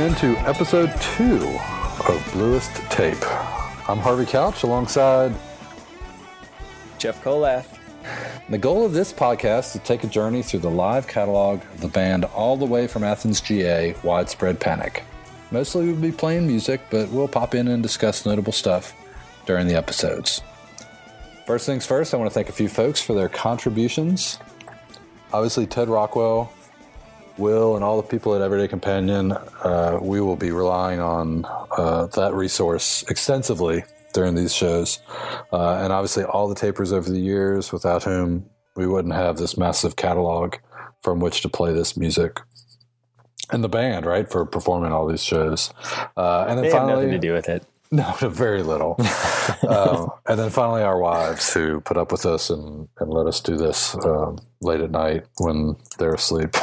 Into episode two of Bluest Tape. I'm Harvey Couch alongside Jeff Kolath. The goal of this podcast is to take a journey through the live catalog of the band all the way from Athens, GA, Widespread Panic. Mostly we'll be playing music, but we'll pop in and discuss notable stuff during the episodes. First things first, I want to thank a few folks for their contributions. Obviously, Ted Rockwell, Will, and all the people at Everyday Companion. Uh, we will be relying on uh, that resource extensively during these shows. Uh, and obviously, all the tapers over the years, without whom we wouldn't have this massive catalog from which to play this music. And the band, right, for performing all these shows. Uh, and then They finally, have nothing to do with it. no, very little. um, and then finally, our wives who put up with us and, and let us do this um, late at night when they're asleep.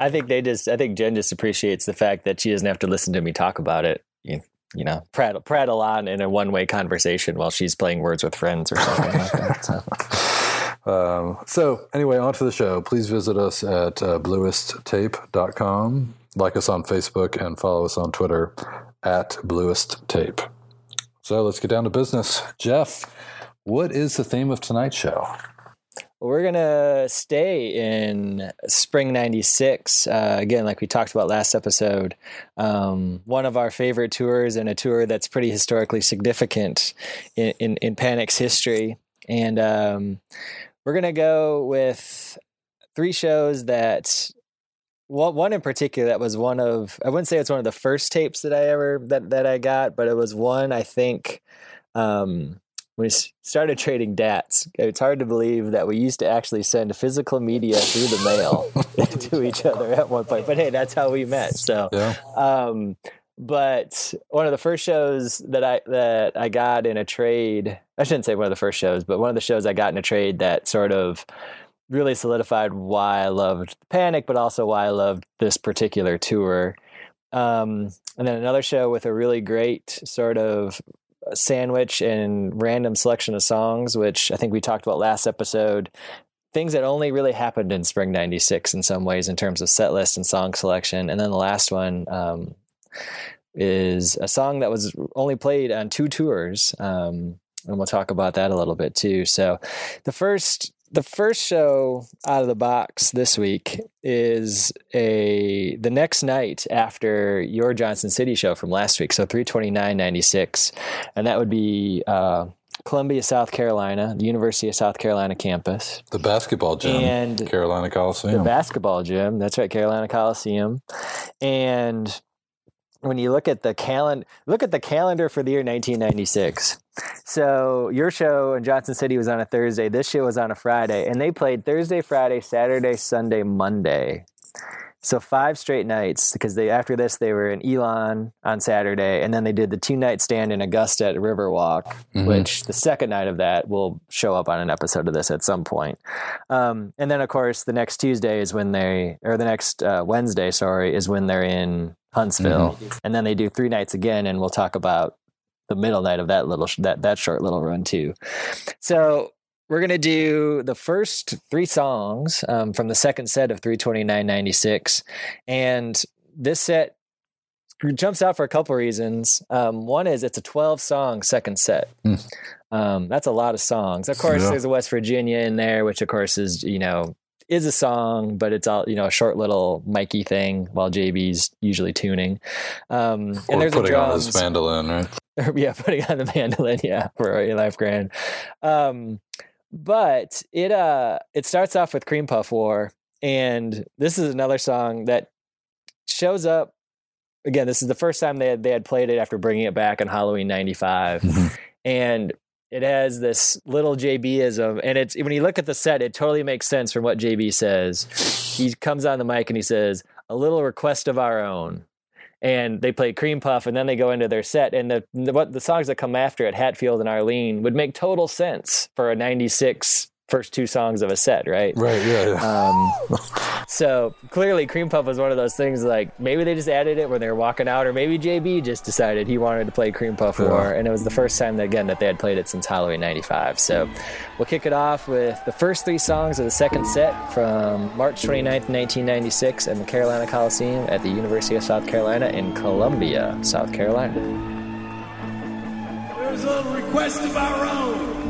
I think they just. I think Jen just appreciates the fact that she doesn't have to listen to me talk about it. You, you know, prattle, prattle on in a one-way conversation while she's playing Words with Friends or something like that. So. um, so, anyway, on to the show. Please visit us at uh, bluesttape.com. Like us on Facebook and follow us on Twitter at Bluest Tape. So, let's get down to business. Jeff, what is the theme of tonight's show? We're gonna stay in spring '96 uh, again, like we talked about last episode. Um, one of our favorite tours, and a tour that's pretty historically significant in in, in Panic's history. And um, we're gonna go with three shows that. One in particular that was one of I wouldn't say it's one of the first tapes that I ever that that I got, but it was one I think um, when we started trading DATs, it's hard to believe that we used to actually send physical media through the mail to each other at one point. But hey, that's how we met. So, Yeah. um, but one of the first shows that I that I got in a trade, I shouldn't say one of the first shows, but one of the shows I got in a trade that sort of really solidified why I loved Panic, but also why I loved this particular tour. Um, and then another show with a really great sort of sandwich and random selection of songs, which I think we talked about last episode. Things that only really happened in spring 96 in some ways in terms of set list and song selection. And then the last one um, is a song that was only played on two tours. Um, and we'll talk about that a little bit too. So the first the first show out of the box this week is a the next night after your Johnson City show from last week, so three twenty nine ninety six, and that would be uh, Columbia, South Carolina, the University of South Carolina campus, The basketball gym, And Carolina Coliseum, the basketball gym. That's right, Carolina Coliseum, and when you look at the calendar, look at the calendar for the year 1996. So your show in Johnson City was on a Thursday. This show was on a Friday, and they played Thursday, Friday, Saturday, Sunday, Monday. So five straight nights because they after this they were in Elon on Saturday, and then they did the two night stand in Augusta at Riverwalk, Mhm. which the second night of that will show up on an episode of this at some point. Um, and then of course the next Tuesday is when they, or the next uh, Wednesday, sorry, is when they're in Huntsville, and then they do three nights again, and we'll talk about the middle night of that little that that short little run too. So we're gonna do the first three songs um, from the second set of 329.96, and this set jumps out for a couple reasons. Um, one is it's a 12 song second set. Hmm. Um, that's a lot of songs. Of course, Yeah. there's a West Virginia in there, which of course is you know is a song, but it's all you know a short little Mikey thing while JB's usually tuning. Um, Or and there's a putting on drums his mandolin, right? yeah, putting on the mandolin, yeah, for a life grand. Um, but it uh it starts off with Cream Puff War, and this is another song that shows up again. This is the first time they had they had played it after bringing it back on Halloween '95, Mhm. and it has this little JBism, and it's when you look at the set, it totally makes sense from what JB says. He comes on the mic and he says, "A little request of our own." and they play Cream Puff, and then they go into their set. And the, the what the songs that come after it, Hatfield and Arleen, would make total sense for a '96 first two songs of a set, right? Right. Yeah. yeah. Um, so clearly, Cream Puff was one of those things. Like maybe they just added it when they were walking out, or maybe JB just decided he wanted to play Cream Puff Yeah. more, and it was the first time that, again that they had played it since Halloween '95. So we'll kick it off with the first three songs of the second set from March 29th, 1996, at the Carolina Coliseum at the University of South Carolina in Columbia, South Carolina. There's a request of our own.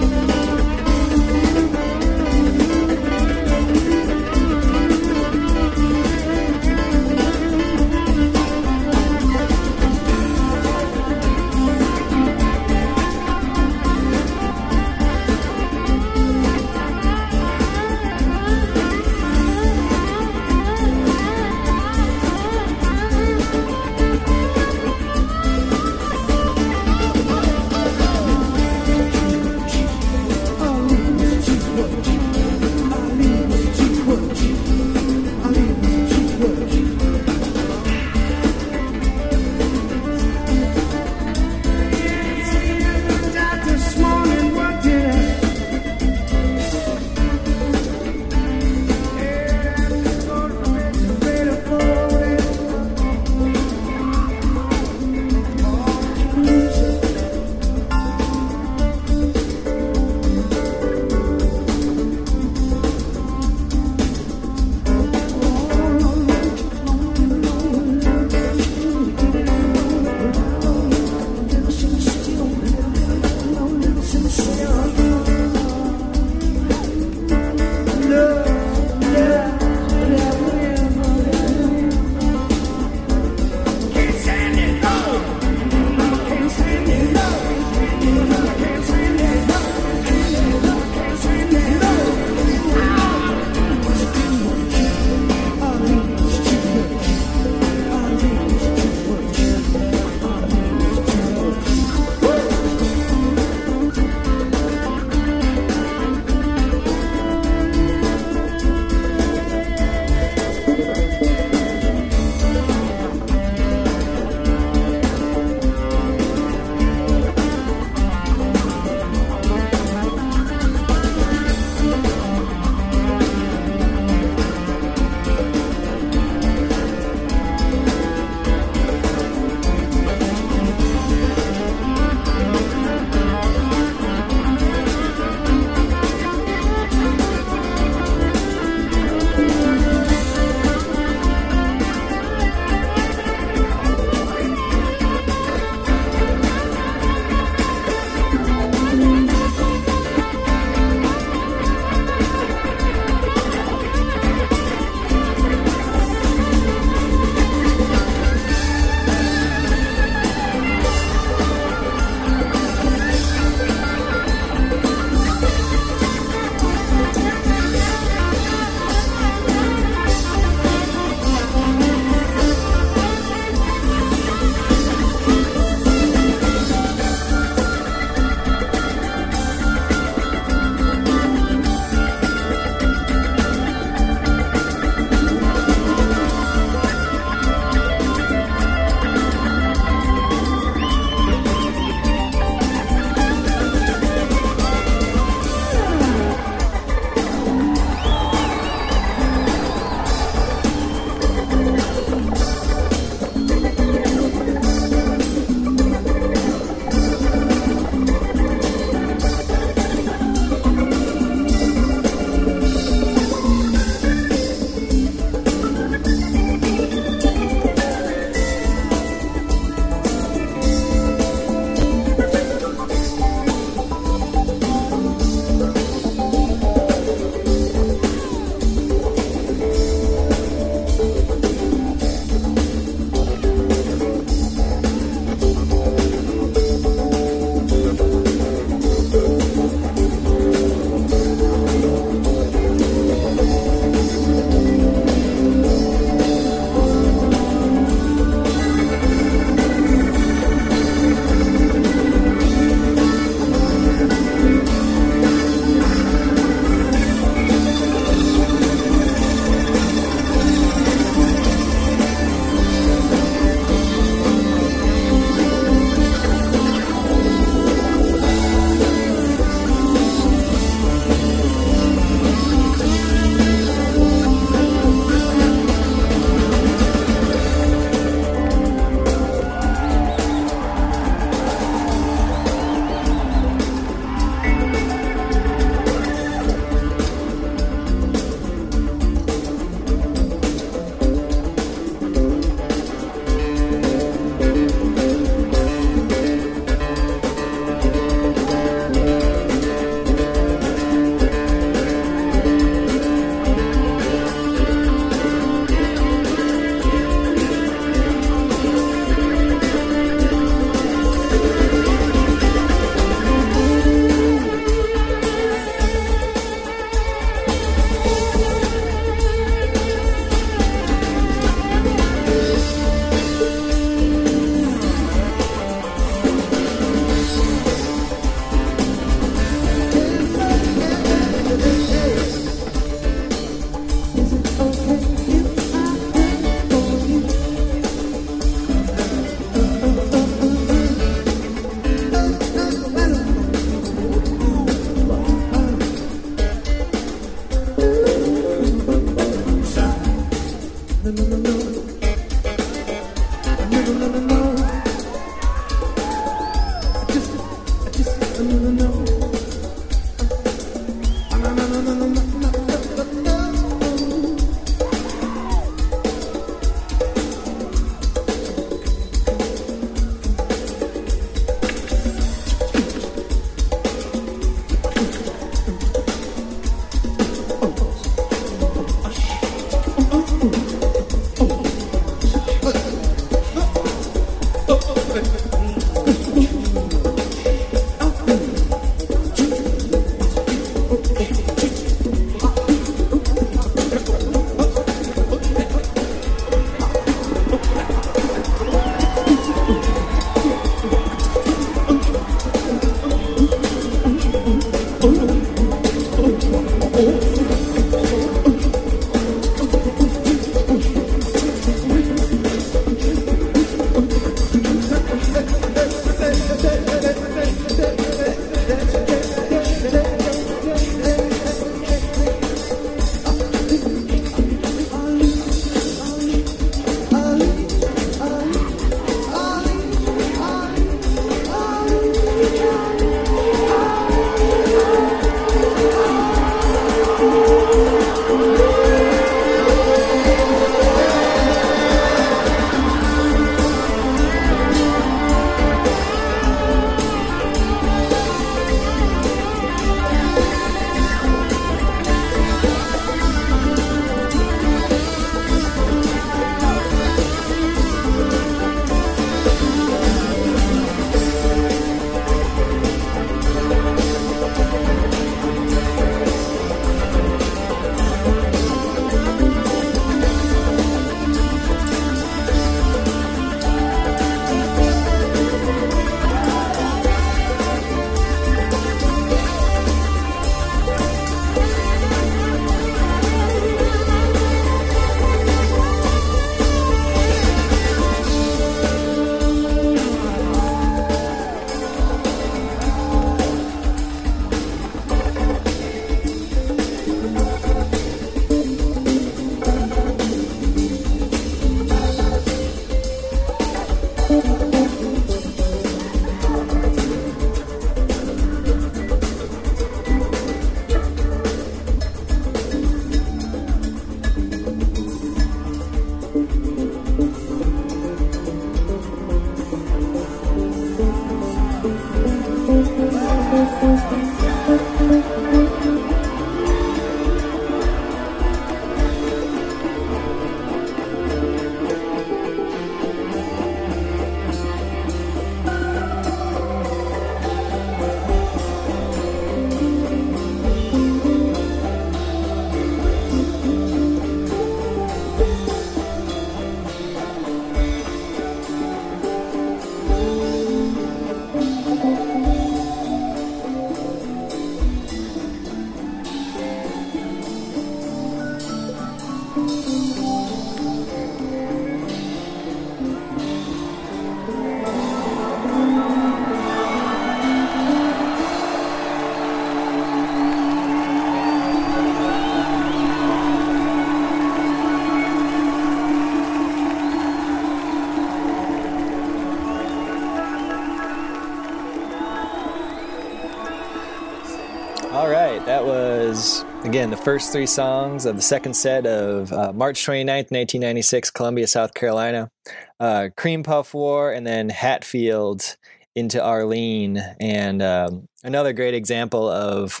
Again, the first three songs of the second set of uh, March 29th, 1996, Columbia, South Carolina. Uh, Cream Puff War, and then Hatfield into Arleen. And um, another great example of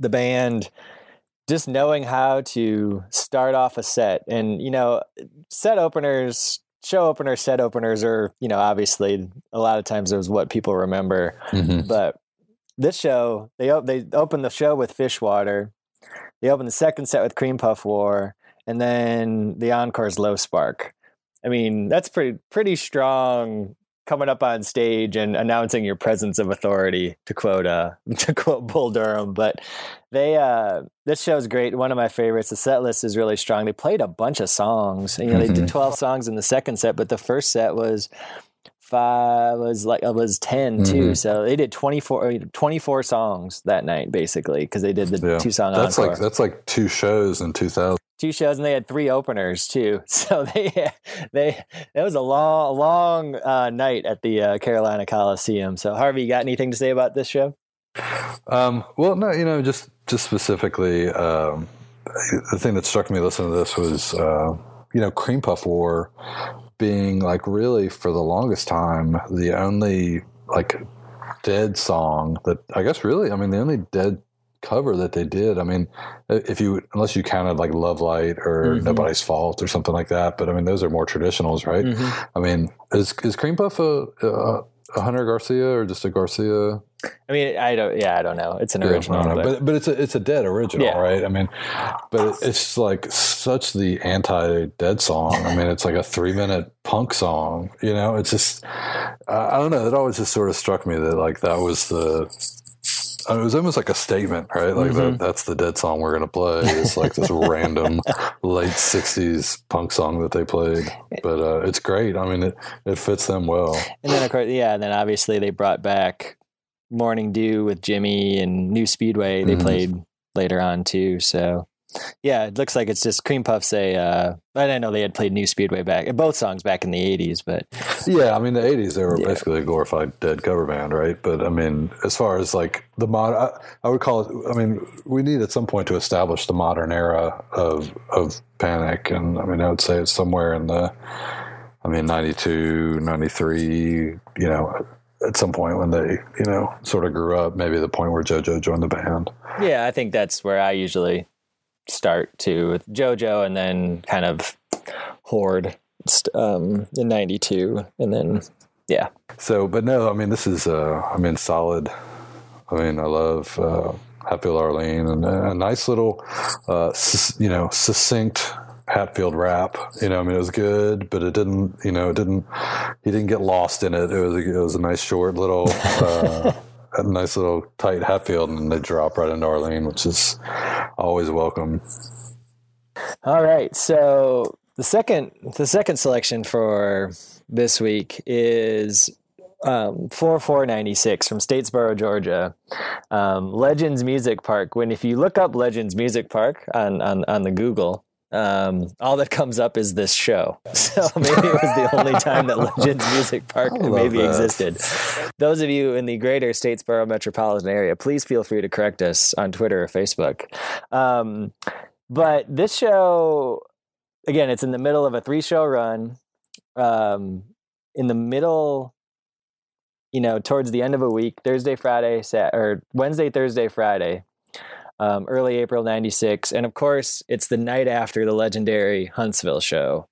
the band just knowing how to start off a set. And, you know, set openers, show openers, set openers are, you know, obviously a lot of times there's what people remember. Mhm. But this show, they op- they opened the show with Fishwater. They opened the second set with Cream Puff War, and then the encore's Low Spark. I mean, that's pretty pretty strong coming up on stage and announcing your presence of authority to quote uh to quote Bull Durham. But they uh this show's great. One of my favorites. The set list is really strong. They played a bunch of songs. You know, they did Mhm. twelve songs in the second set, but the first set was five was like it was 10 too Mhm. so they did 24, 24 songs that night basically because they did the Yeah. two song That's encore like that's like two shows in 2000. two shows and they had three openers too so they they it was a long long uh, night at the uh, carolina coliseum so harvey you got anything to say about this show Um, well, no, you know, just just specifically, um, the thing that struck me listening to this was, uh, you know, Cream Puff War being like really for the longest time the only like dead song that I guess really, I mean, the only dead cover that they did. I mean, if you unless you counted like Love Light or Mhm. Nobody's Fault or something like that, but I mean, those are more traditionals, right? Mhm. I mean, is is Cream Puff a, a, a Hunter Garcia or just a Garcia? i mean i don't yeah i don't know it's an Yeah, original but, but but it's a it's a dead original, Yeah. right? I mean, but it's like such the anti-dead song. I mean, it's like a three-minute punk song. You know, it's just I I don't know. It always just sort of struck me that like that was the. It was almost like a statement, right? Like Mhm. that, that's the dead song we're going to play. It's like this random late '60s punk song that they played, but uh, it's great. I mean, it, it fits them well. and then of course yeah and then obviously they brought back morning dew with jimmy and new speedway they Mhm. played later on too so yeah it looks like it's just cream puffs a uh i didn't know they had played new speedway back both songs back in the 80s but Yeah, I mean the '80s they were Yeah. basically a glorified dead cover band, right? But I mean, as far as like the mod, I, I would call it. I mean, we need at some point to establish the modern era of of Panic, and I mean, I would say it's somewhere in the, I mean, 92, 93, You know, at some point when they, you know, sort of grew up, maybe the point where JoJo joined the band. yeah i think that's where i usually start to with jojo and then kind of horde um in 92 and then yeah So, but no, I mean, this is, uh, I mean, solid. I mean, I love uh, Hatfield Arleen and a nice little, uh, you know, succinct Hatfield rap. You know, I mean, it was good, but it didn't, you know, it didn't, he didn't get lost in it. It was, it was a nice short little, uh, a nice little tight Hatfield, and they drop right into Arleen, which is always welcome. All right. So the second the second selection for this week is um, 4496 from Statesboro, Georgia. Um, Legends Music Park. When if you look up Legends Music Park on on, on the Google, um, all that comes up is this show. So maybe it was the only time that Legends Music Park maybe that. existed. Those of you in the greater Statesboro metropolitan area, please feel free to correct us on Twitter or Facebook. Um, but this show, again, it's in the middle of a three show run. Um, in the middle, you know, towards the end of a week, Thursday, Friday, Sat- or Wednesday, Thursday, Friday, um, early April 96. And of course, it's the night after the legendary Huntsville show.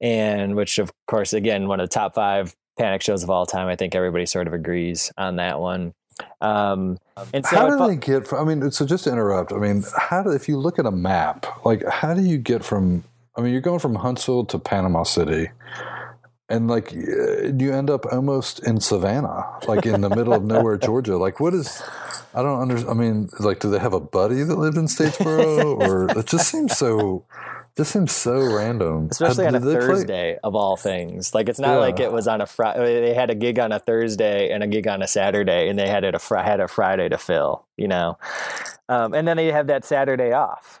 And which, of course, again, one of the top five panic shows of all time. I think everybody sort of agrees on that one. Um, and so how do they get from? I mean, so just to interrupt. I mean, how do if you look at a map, like how do you get from? I mean, you're going from Huntsville to Panama City, and like you end up almost in Savannah, like in the middle of nowhere, Georgia. Like, what is? I don't understand. I mean, like, do they have a buddy that lived in Statesboro, or it just seems so? Just seems so random, especially Had- on a they play- Thursday of all things. Like it's not Yeah. like it was on a Friday. They had a gig on a Thursday and a gig on a Saturday, and they had it a fr- had a Friday to fill. You know, um, and then they have that Saturday off.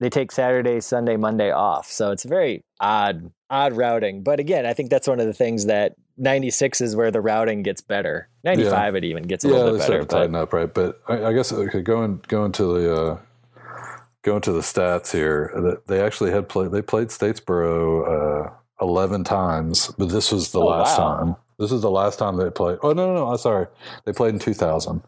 They take Saturday, Sunday, Monday off. So it's very odd, odd routing. But again, I think that's one of the things that '96 is where the routing gets better. '95 it even gets a yeah, little bit better. But tighten up, right? But I, I guess okay, going going to the uh, going to the stats here, they actually had played. They played Statesboro uh, eleven times, but this was the Oh, last wow. time. This is the last time they played. Oh no, no, no! I'm sorry. They played in 2000.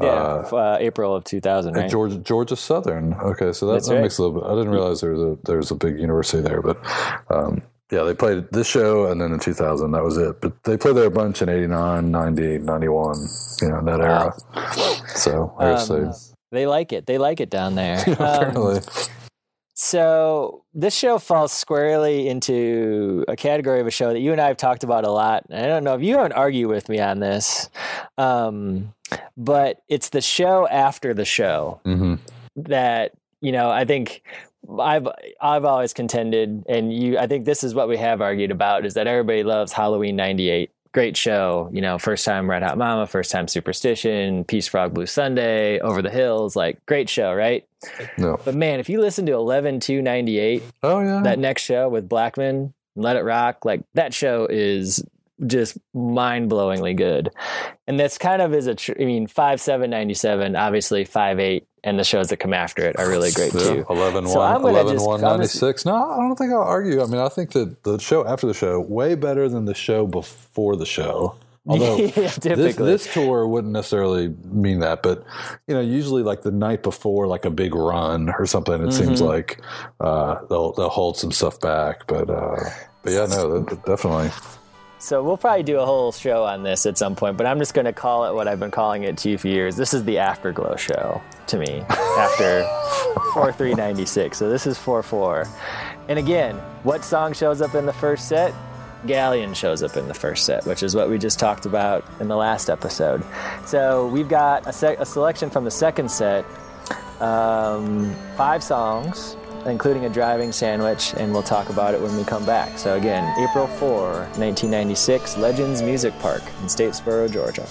Yeah, Uh, uh, April of 2000, at right? Georgia, Georgia Southern. Okay, so that, That's that right. makes a little bit. I didn't realize there was a there was a big university there, but um, yeah, they played this show and then in 2000 that was it. But they played there a bunch in 89, 90, 91, you know, in that era. So I guess Um, They like it. They like it down there. they Um. So this show falls squarely into a category of a show that you and I have talked about a lot. And I don't know if you haven't argued with me on this, um, but it's the show after the show hmm that you know. I think I've I've always contended, and you. I think this is what we have argued about: is that everybody loves Halloween '98. Great show, you know. First time Red Hot Mama, first time Superstition, Peace Frog Blue Sunday, Over the Hills, like great show, right? No. But man, if you listen to 11 2 98, Oh yeah. that next show with Blackman, Let It Rock, like that show is just mind blowingly good. And that's kind of is a, tr- I mean, 5 7 97, obviously 5 8, and the shows that come after it are really great Yeah, too. 11 So 1, 11 just- 1, I'm just- 96. No, I don't think I'll argue. I mean, I think that the show after the show, way better than the show before the show. Although yeah, this, typically. this tour wouldn't necessarily mean that, but you know, usually like the night before, like a big run or something, it seems Mhm. like uh, they'll they'll hold some stuff back. But uh, but yeah, no, definitely. So we'll probably do a whole show on this at some point, but I'm just going to call it what I've been calling it to you for years. This is the Afterglow show to me after 4396. So this is 4 4. And again, what song shows up in the first set? Galleon shows up in the first set, which is what we just talked about in the last episode. So we've got a, sec- a selection from the second set, um, five songs, including a driving sandwich, and we'll talk about it when we come back. So again, April 4, 1996, Legends Music Park in Statesboro, Georgia.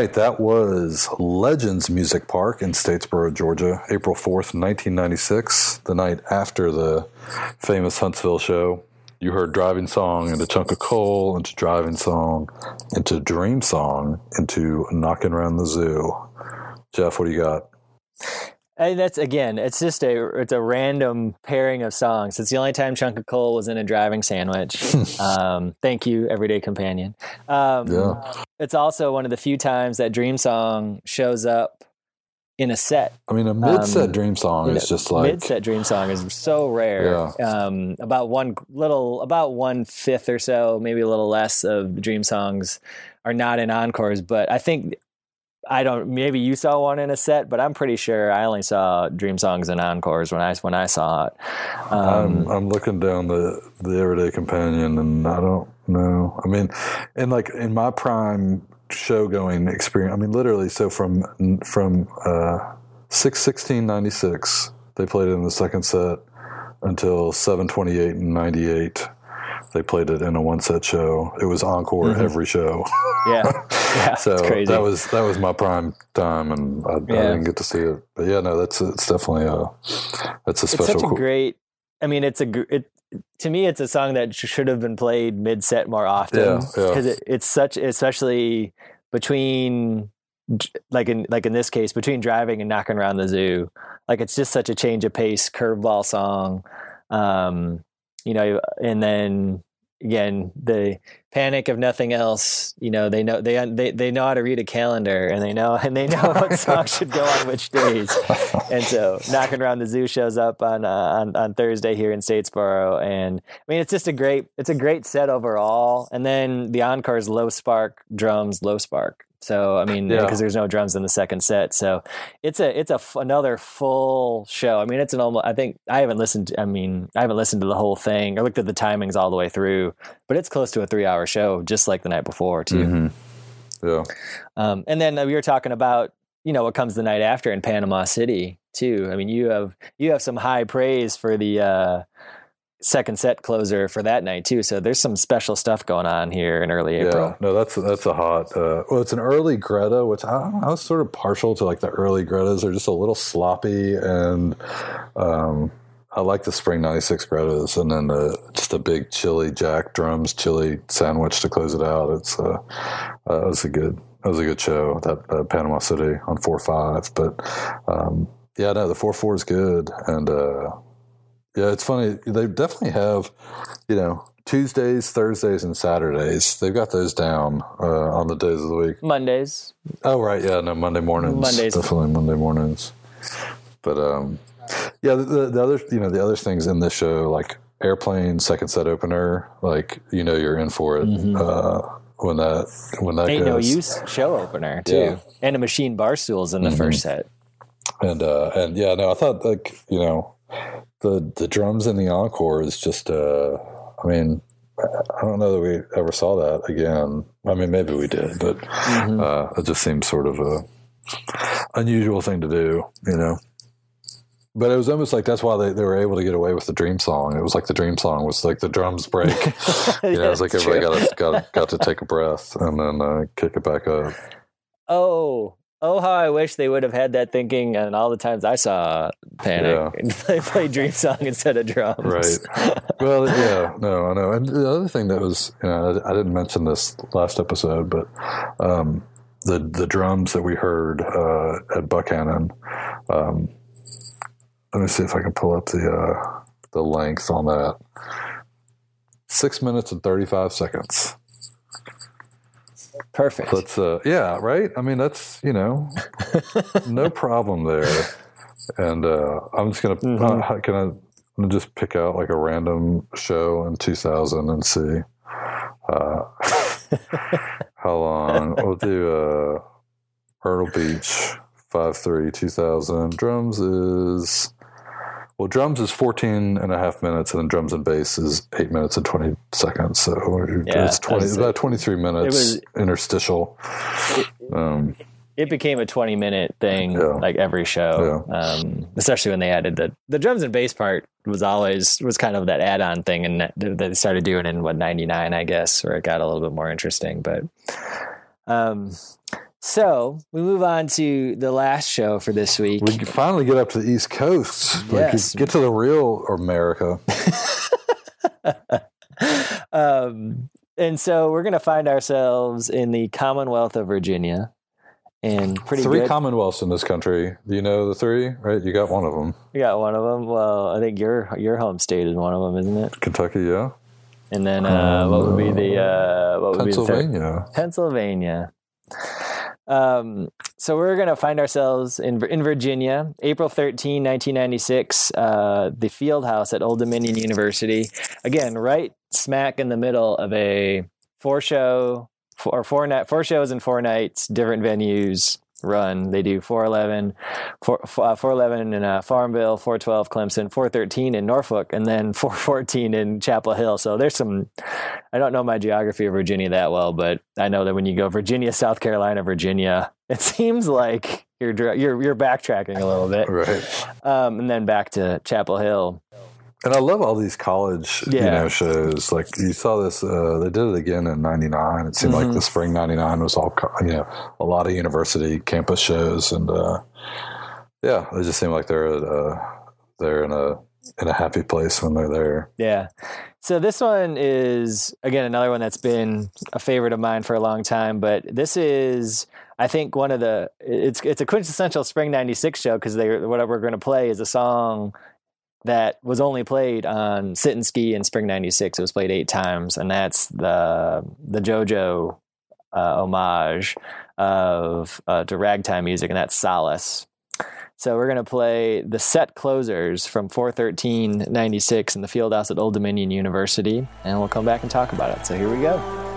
Right, that was Legends Music Park in Statesboro, Georgia, April 4th, 1996, the night after the famous Huntsville show. You heard Driving Song into Chunk of Coal, into Driving Song, into Dream Song, into Knocking Around the Zoo. Jeff, what do you got? And that's again, it's just a it's a random pairing of songs. It's the only time Chunk of Coal was in a driving sandwich. um, thank you, Everyday Companion. Um, Yeah. It's also one of the few times that Dream Song shows up in a set. I mean, a mid set Um, Dream Song is just like. mid-set dream song is so rare. Um, about one little, about one fifth or so, maybe a little less of the dream songs are not in encores. But I think I don't. Maybe you saw one in a set, but I'm pretty sure I only saw dream songs and encores when I when I saw it. Um, I'm, I'm looking down the, the Everyday Companion, and I don't know. I mean, and like in my prime show going experience, I mean, literally, so from from uh, six sixteen ninety six, they played it in the second set until seven twenty eight and ninety eight. They played it in a one set show. It was encore every show. yeah, yeah, so that was that was my prime time, and I, I didn't get to see it. But yeah, no, that's it's definitely a that's a special. it's such a great. I mean, it's a it. To me, it's a song that should have been played mid set more often Yeah, yeah. because it, it's such, especially between like in like in this case between driving and knocking around the zoo. Like it's just such a change of pace, curveball song. Um, you know, and then again the panic of nothing else you know they know they they they know how to read a calendar and they know and they know what song should go on which days. And so knocking around the zoo shows up on uh, on on Thursday here in Statesboro. And I mean it's just a great it's a great set overall. And then the encore is low spark drums low spark. So I mean Yeah. because there's no drums in the second set. So it's a it's a f- another full show. I mean it's an almost I think I haven't listened to, I mean I haven't listened to the whole thing. I looked at the timings all the way through but it's close to a 3 hour show just like the night before too Mhm. Yeah. um, and then we were talking about you know what comes the night after in Panama City too. I mean, you have you have some high praise for the uh, second set closer for that night too. So there's some special stuff going on here in early April. Yeah, no, that's that's a hot. Uh, well, it's an early Greta, which I, I was sort of partial to. Like the early Gretas are just a little sloppy, and um, I like the spring '96 Gretas, and then the, just a big Chilly Jack drums Chilly sandwich to close it out. It's uh, uh, it was a good it was a good show that uh, Panama City on four five, but um, yeah, no, the four four is good, and uh, yeah, it's funny. They definitely have, you know, Tuesdays, Thursdays, and Saturdays. They've got those down uh, on the days of the week. Mondays. Oh, right, yeah, no, Monday mornings. Mondays. definitely Monday mornings. But um, yeah, the, the, the other, you know, the other things in this show, like airplane second set opener, like you know, you're in for it uh, when that when that Mm-hmm. Ain't no use show opener too, Yeah. and a machine bar stools in the Mhm. first set. and uh and yeah no i thought like you know the the drums in the encore is just uh i mean i don't know that we ever saw that again i mean maybe we did but Mhm. uh it just seems sort of a unusual thing to do you know but it was almost like that's why they, they were able to get away with the dream song. It was like the dream song was like the drums break. you know, it was like everybody got, got got to take a breath and then uh, kick it back up. Oh, oh, how I wish they would have had that thinking. And all the times I saw Panic, and they play Dream Song instead of drums. Right. Well, yeah, no, I know. And the other thing that was, you know, I, I didn't mention this last episode, but um, the the drums that we heard uh, at Buckhannon. Um, let me see if I can pull up the uh, the length on that. Six minutes and thirty five seconds. Perfect. Let's, uh, yeah, right. I mean, that's you know, no problem there. And uh, I'm just gonna Mhm. uh, can I I'm just pick out like a random show in 2000 and see uh, how long we'll do. Uh, Myrtle Beach five three 2000 drums is well drums is 14 and a half minutes and then drums and bass is 8 minutes and 20 seconds. So Yeah, it's 20 that's- about 23 minutes was- interstitial. Um, it became a 20 minute thing Yeah. like every show um, especially when they added the the drums and bass part was always was kind of that add-on thing and that they started doing in what 99 i guess where it got a little bit more interesting but um So we move on to the last show for this week. We finally get up to the East Coast. Like, Yes. get to the real America. um, and so we're going to find ourselves in the Commonwealth of Virginia. And pretty three good. commonwealths in this country. Do you know the three? Right, you got one of them. you got one of them. Well, I think your your home state is one of them, isn't it? Kentucky, yeah. And then uh, what would be the uh, what would be the? Pennsylvania. Um, so we're going to find ourselves in in Virginia, April 13, 1996, uh, the field house at Old Dominion University. Again, right smack in the middle of a four show four, four night four shows and four nights, different venues run. They do 411, 4, uh, 411 in uh, Farmville, 412 Clemson, 413 in Norfolk, and then 414 in Chapel Hill. So there's some, I don't know my geography of Virginia that well, but I know that when you go Virginia, South Carolina, Virginia, it seems like you're you're you're backtracking a little bit, Right. um, and then back to Chapel Hill. And I love all these college, you know, shows. Like you saw this, uh, they did it again in '99. It seemed like Mhm. the spring '99 was all, you know, a lot of university campus shows, and uh, yeah, it just seemed like they're at, uh, they're in a in a happy place when they're there. Yeah. So this one is again another one that's been a favorite of mine for a long time, but this is I think one of the it's it's a quintessential spring 96 show cuz they what we're going to play is a song that was only played on Sit and Ski in spring 96. It was played 8 times and that's the the JoJo uh, homage of uh, to ragtime music and that's Solace. So we're to play the set closers from 41396 in the field house at Old Dominion University, and we'll come back and talk about it. So here we go.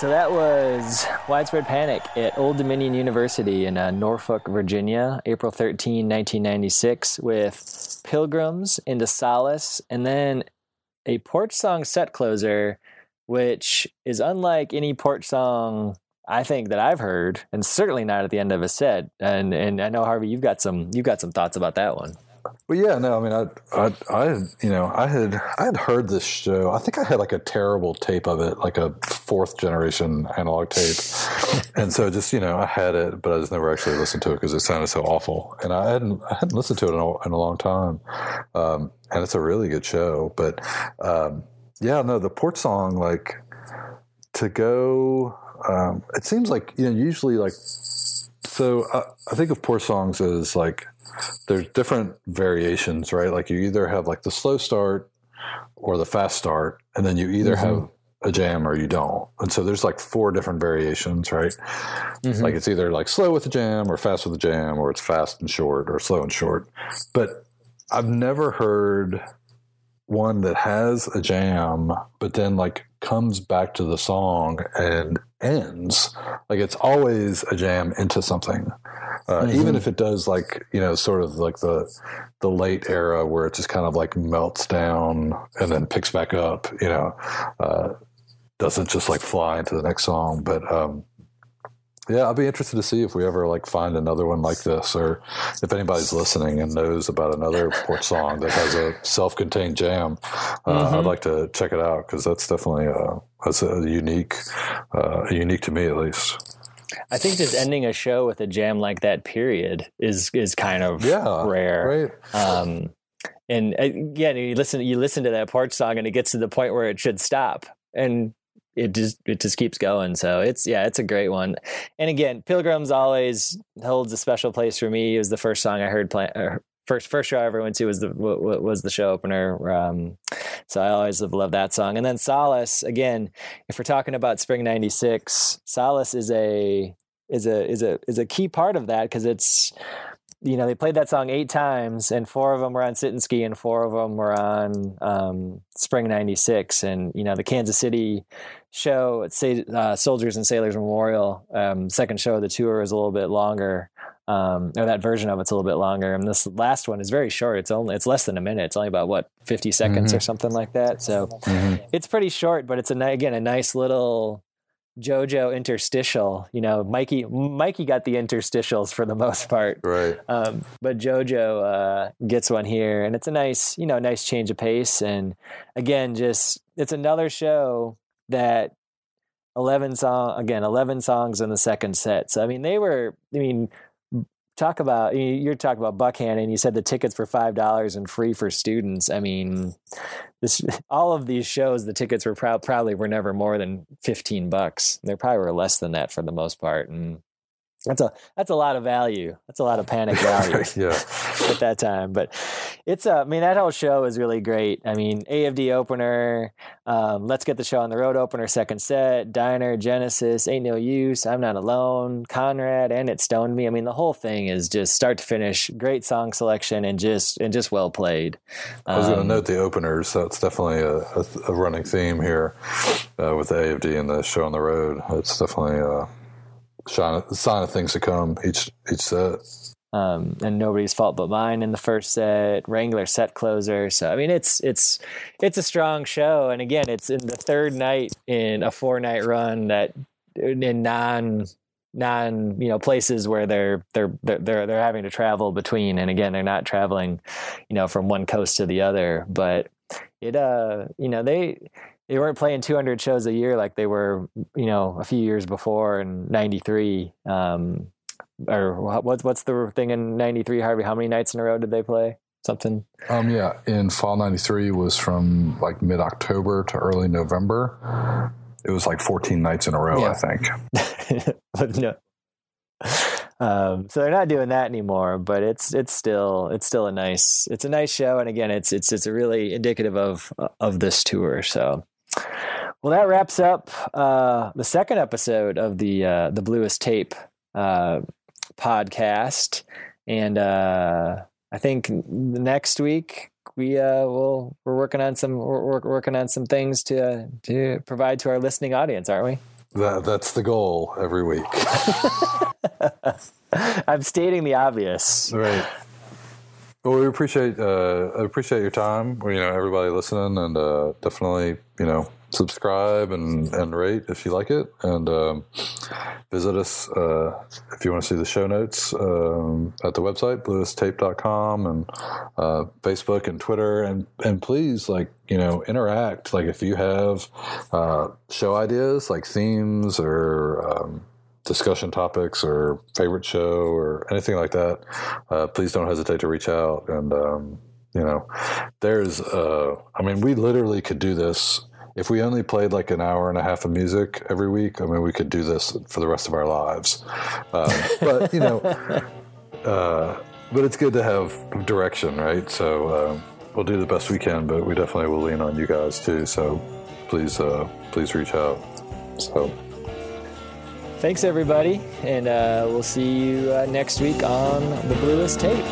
So that was Widespread Panic at Old Dominion University in uh, Norfolk, Virginia, April 13, 1996, with Pilgrims into Solace, and then a porch song set closer, which is unlike any porch song I think that I've heard, and certainly not at the end of a set. And and I know Harvey, you've got some you've got some thoughts about that one. Well, yeah, no, I mean, I, I, I, had, you know, I had, I had heard this show. I think I had like a terrible tape of it, like a fourth generation analog tape, and so just, you know, I had it, but I just never actually listened to it because it sounded so awful, and I hadn't, I hadn't listened to it in a, in a long time, um, and it's a really good show. But um, yeah, no, the porch song, like to go, um, it seems like you know, usually like, so I, I think of porch songs as like there's different variations, right? Like you either have like the slow start or the fast start, and then you either Mm-hmm. have a jam or you don't. And so there's like four different variations, right? Mhm. Like it's either like slow with a jam or fast with a jam, or it's fast and short or slow and short. But I've never heard one that has a jam, but then like comes back to the song and ends. Like it's always a jam into something. Uh, Mhm. Even if it does like, you know, sort of like the the late era where it just kind of like melts down and then picks back up, you know, uh, doesn't just like fly into the next song. But um, yeah, I'll be interested to see if we ever like find another one like this, or if anybody's listening and knows about another porch song that has a self-contained jam. Uh, Mhm. I'd like to check it out because that's definitely uh, that's a unique, uh, unique to me at least. I think just ending a show with a jam like that, period, is is kind of Yeah, rare. Right? Um, and uh, again, you listen you listen to that porch song, and it gets to the point where it should stop, and it just it just keeps going. So it's yeah, it's a great one. And again, Pilgrims always holds a special place for me. It was the first song I heard play. Uh, First, first show I ever went to was the wa- wa- was the show opener, um, so I always have loved that song. And then Solace, again, if we're talking about Spring '96, Solace is a is a is a is a key part of that because it's you know they played that song eight times and four of them were on sit and ski and four of them were on um, spring 96 and you know the kansas city show at uh, soldiers and sailors memorial um, second show of the tour is a little bit longer um, or that version of it's a little bit longer. And this last one is very short. It's only it's less than a minute. It's only about what 50 seconds or something like that. So Mhm. it's pretty short, but it's a again a nice little JoJo interstitial. You know, Mikey Mikey got the interstitials for the most part, Right. um, but JoJo uh, gets one here, and it's a nice you know nice change of pace. And again, just it's another show that eleven song again eleven songs in the second set. So I mean they were I mean. Talk about you- you're talking about Buckhannon. You said the tickets were five dollars and free for students. I mean, this all of these shows the tickets were proud probably were never more than 15 bucks they probably were less than that for the most part and that's a that's a lot of value that's a lot of panic value yeah. at that time but it's a, i mean that whole show is really great i mean afd opener um, let's get the show on the road opener second set diner genesis ain't no use i'm not alone conrad and it stoned me i mean the whole thing is just start to finish great song selection and just and just well played I was going to Um, note the openers. That's definitely a, a, a running theme here uh, with the AFD and the show on the road. It's definitely a sign of, sign of things to come each each set. um, and nobody's fault but mine in the first set. Wrangler set closer. So I mean, it's it's it's a strong show, and again, it's in the third night in a four night run that in non non you know places where they're they're they're they're they're having to travel between and again they're not traveling you know from one coast to the other but it uh you know they they weren't playing 200 shows a year like they were you know a few years before in 93 um or what's what's the thing in '93, Harvey? How many nights in a row did they play? Something. Um, yeah, in fall '93 was from like mid October to early November. It was like 14 nights in a row, Yeah. I think. but no. Um, so they're not doing that anymore, but it's it's still it's still a nice it's a nice show, and again, it's it's it's really indicative of of this tour. So, well, that wraps up uh, the second episode of the uh, the Bluest Tape uh, podcast, and uh, I think next week we uh, will we're working on some we're, working on some things to to provide to our listening audience, aren't we? That, that's the goal every week. I'm stating the obvious. right. Well, we appreciate uh, appreciate your time. You know, everybody listening, and uh, definitely you know subscribe and, and rate if you like it, and um, visit us uh, if you want to see the show notes um, at the website bluestape.com and uh, Facebook and Twitter, and and please like you know interact. Like if you have uh, show ideas, like themes or um, discussion topics or favorite show or anything like that, uh, please don't hesitate to reach out. And, um, you know, there's, uh, I mean, we literally could do this if we only played like an hour and a half of music every week. I mean, we could do this for the rest of our lives. Um, but, you know, uh, but it's good to have direction, right? So um, we'll do the best we can, but we definitely will lean on you guys too. So please, uh, please reach out. So. Thanks, everybody, and uh, we'll see you uh, next week on the Bluest Tape.